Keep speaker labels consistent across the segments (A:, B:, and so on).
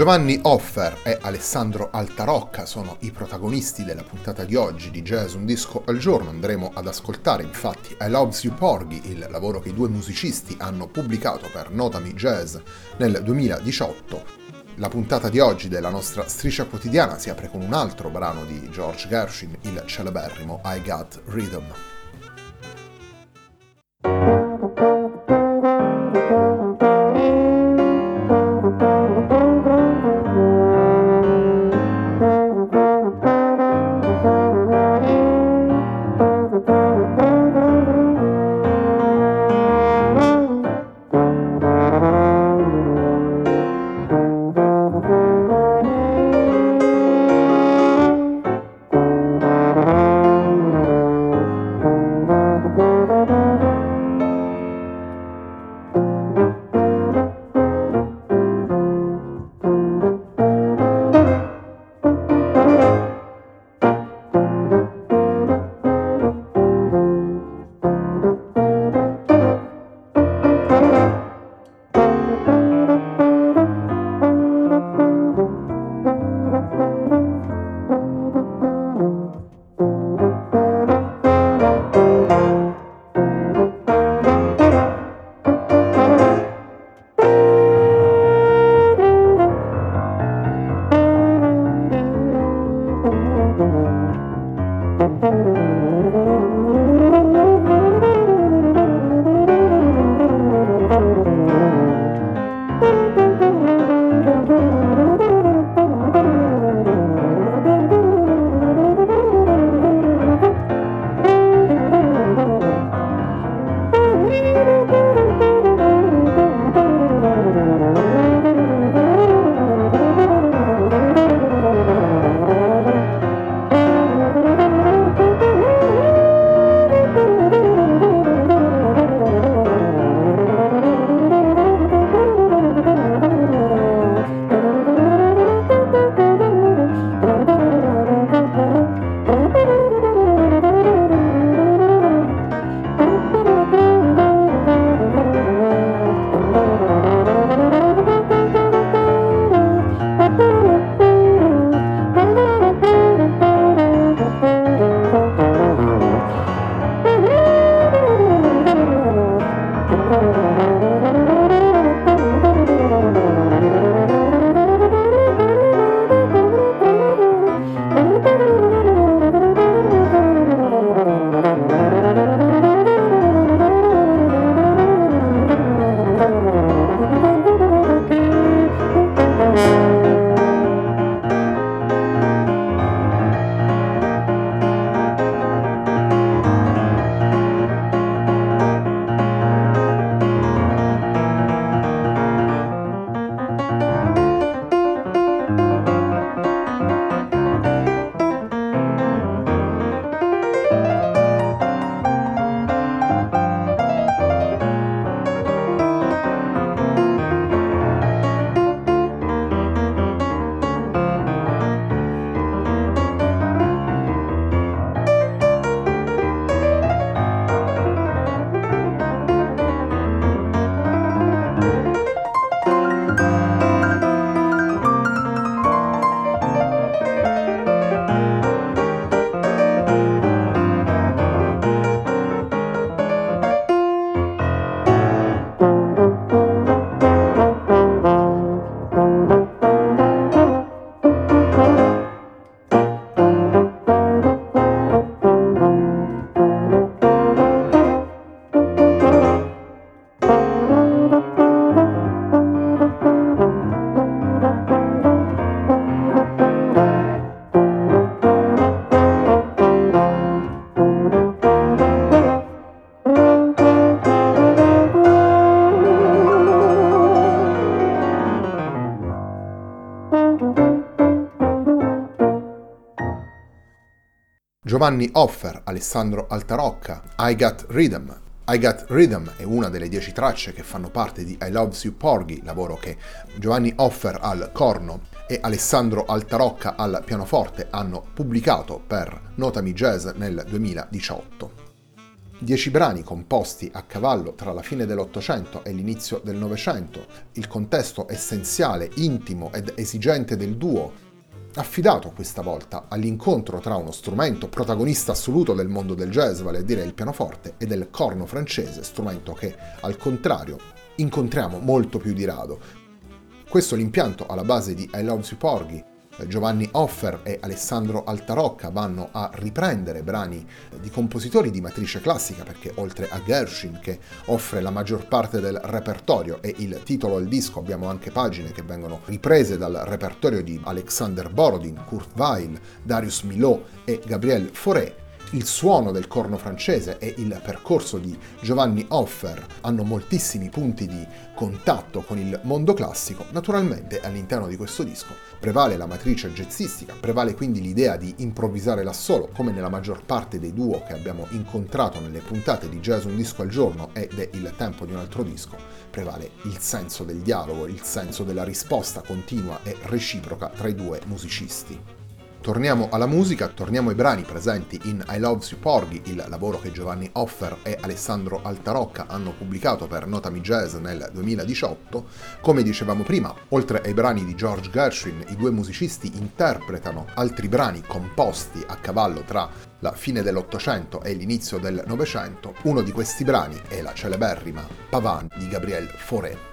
A: Giovanni Offer e Alessandro Altarocca sono i protagonisti della puntata di oggi di Jazz Un Disco al Giorno. Andremo ad ascoltare infatti I Loves You Porgy, il lavoro che i due musicisti hanno pubblicato per Notami Jazz nel 2018. La puntata di oggi della nostra striscia quotidiana si apre con un altro brano di George Gershwin, il celeberrimo I Got Rhythm. Giovanni Offer, Alessandro Altarocca, I Got Rhythm. I Got Rhythm è una delle dieci tracce che fanno parte di I Loves You Porgy, lavoro che Giovanni Offer al corno e Alessandro Altarocca al pianoforte hanno pubblicato per Notami Jazz nel 2018. Dieci brani composti a cavallo tra la fine dell'Ottocento e l'inizio del Novecento, il contesto essenziale, intimo ed esigente del duo affidato questa volta all'incontro tra uno strumento protagonista assoluto del mondo del jazz, vale a dire il pianoforte, e del corno francese, strumento che, al contrario, incontriamo molto più di rado. Questo l'impianto alla base di I Love You Porgy, Giovanni Offer e Alessandro Altarocca vanno a riprendere brani di compositori di matrice classica perché oltre a Gershwin che offre la maggior parte del repertorio e il titolo del disco abbiamo anche pagine che vengono riprese dal repertorio di Alexander Borodin, Kurt Weill, Darius Milhaud e Gabriel Fauré il suono del corno francese e il percorso di Giovanni Hoffer hanno moltissimi punti di contatto con il mondo classico, naturalmente all'interno di questo disco prevale la matrice jazzistica, prevale quindi l'idea di improvvisare da solo, come nella maggior parte dei duo che abbiamo incontrato nelle puntate di Jazz Un Disco al Giorno ed è il tempo di un altro disco, prevale il senso del dialogo, il senso della risposta continua e reciproca tra i due musicisti. Torniamo alla musica, torniamo ai brani presenti in I Love You Porgy, il lavoro che Giovanni Offer e Alessandro Altarocca hanno pubblicato per Notami Jazz nel 2018. Come dicevamo prima, oltre ai brani di George Gershwin, i due musicisti interpretano altri brani composti a cavallo tra la fine dell'Ottocento e l'inizio del Novecento. Uno di questi brani è la celeberrima Pavane di Gabriel Fauré.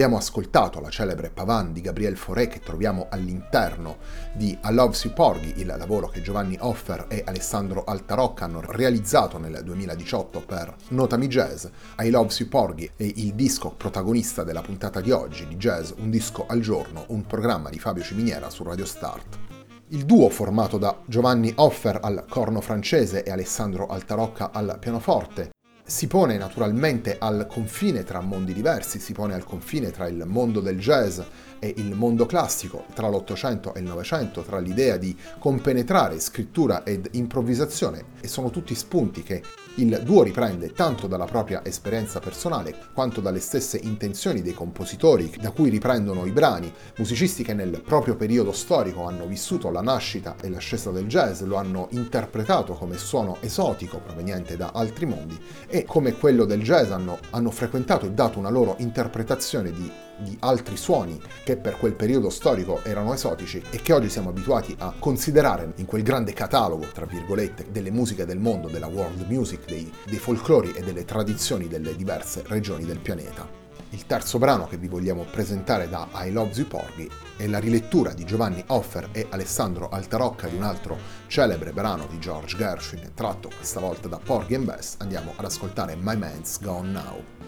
A: Abbiamo ascoltato la celebre Pavan di Gabriel Fauré che troviamo all'interno di I Loves You Porgy, il lavoro che Giovanni Offer e Alessandro Altarocca hanno realizzato nel 2018 per Notami Jazz. I Loves You Porgy è il disco protagonista della puntata di oggi di Jazz Un disco al giorno, un programma di Fabio Ciminiera su Radio Start. Il duo formato da Giovanni Offer al corno francese e Alessandro Altarocca al pianoforte si pone naturalmente al confine tra mondi diversi, si pone al confine tra il mondo del jazz e il mondo classico, tra l'Ottocento e il Novecento, tra l'idea di compenetrare scrittura ed improvvisazione. E sono tutti spunti che il duo riprende tanto dalla propria esperienza personale quanto dalle stesse intenzioni dei compositori da cui riprendono i brani, musicisti che nel proprio periodo storico hanno vissuto la nascita e l'ascesa del jazz, lo hanno interpretato come suono esotico proveniente da altri mondi e come quello del jazz hanno, hanno frequentato e dato una loro interpretazione di di altri suoni che per quel periodo storico erano esotici e che oggi siamo abituati a considerare in quel grande catalogo, tra virgolette, delle musiche del mondo, della world music, dei, dei folclori e delle tradizioni delle diverse regioni del pianeta. Il terzo brano che vi vogliamo presentare da I Love You Porgy è la rilettura di Giovanni Offer e Alessandro Altarocca di un altro celebre brano di George Gershwin, tratto questa volta da Porgy and Bess. Andiamo ad ascoltare My Man's Gone Now.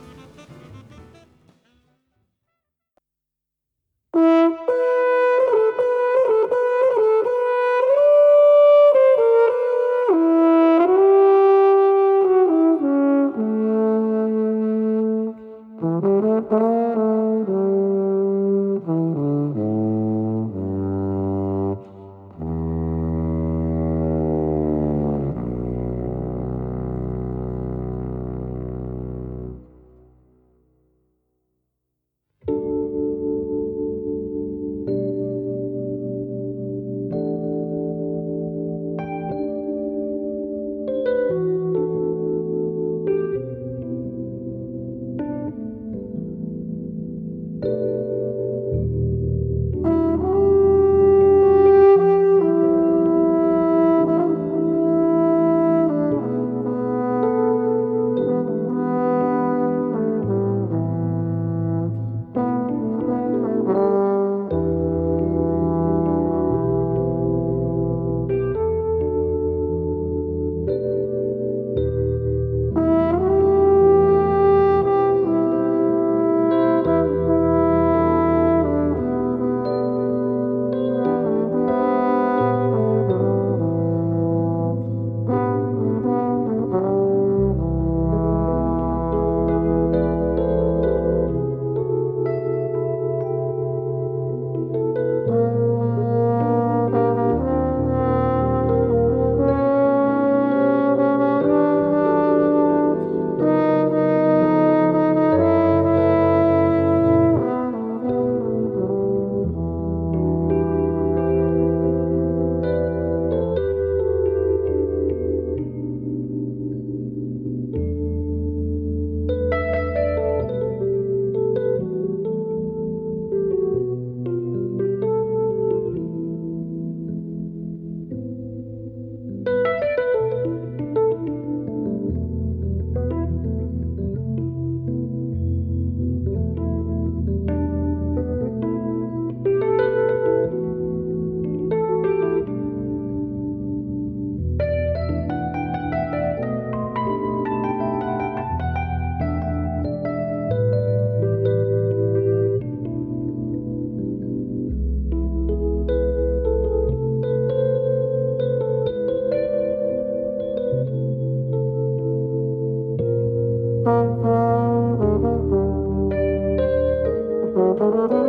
A: Thank.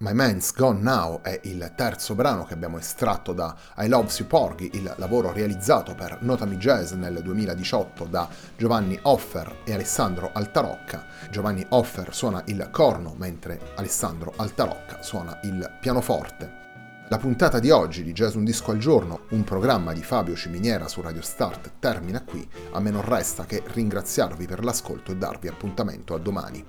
A: My Man's Gone Now è il terzo brano che abbiamo estratto da I Love You Porgy, il lavoro realizzato per Notami Jazz nel 2018 da Giovanni Offer e Alessandro Altarocca. Giovanni Offer suona il corno mentre Alessandro Altarocca suona il pianoforte. La puntata di oggi di Jazz Un Disco al Giorno, un programma di Fabio Ciminiera su Radio Start, termina qui. A me non resta che ringraziarvi per l'ascolto e darvi appuntamento a domani.